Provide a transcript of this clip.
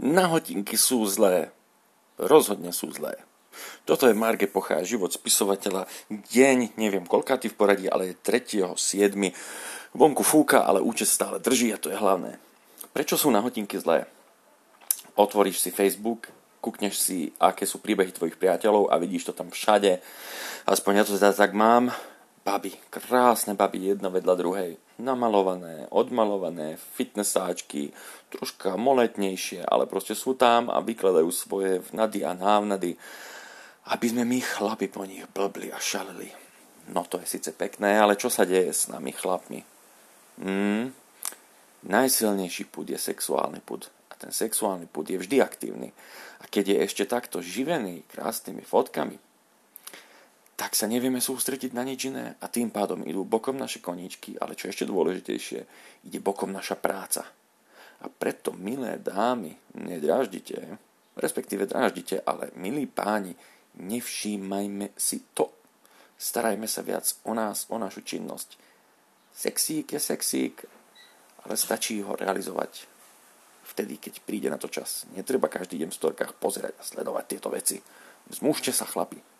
Nahotinky sú zlé. Rozhodne sú zlé. Toto je Marge Pochá, život spisovateľa, deň, neviem koľkátý v poradí, ale je 3. 7. Vonku fúka, ale účet stále drží a to je hlavné. Prečo sú nahotinky zlé? Otvoríš si Facebook, kúkneš si, aké sú príbehy tvojich priateľov a vidíš to tam všade. Aspoň ja to teda tak mám. Baby, krásne baby, jedna vedľa druhej. Namalované, odmalované, fitnessáčky, troška moletnejšie, ale proste sú tam a vykladajú svoje vnady a návnady, aby sme my chlapi po nich blbli a šalili. No to je síce pekné, ale čo sa deje s nami chlapmi? Mm, najsilnejší púd je sexuálny púd. A ten sexuálny púd je vždy aktívny. A keď je ešte takto živený krásnymi fotkami, tak sa nevieme sústrediť na nič iné a tým pádom idú bokom naše koníčky, ale čo ešte dôležitejšie, ide bokom naša práca. A preto, milé dámy, nedráždite, respektíve dráždite, ale milí páni, nevšímajme si to. Starajme sa viac o nás, o našu činnosť. Sexík je sexík, ale stačí ho realizovať vtedy, keď príde na to čas. Netreba každý deň v storkách pozerať a sledovať tieto veci. Zmúžte sa, chlapi.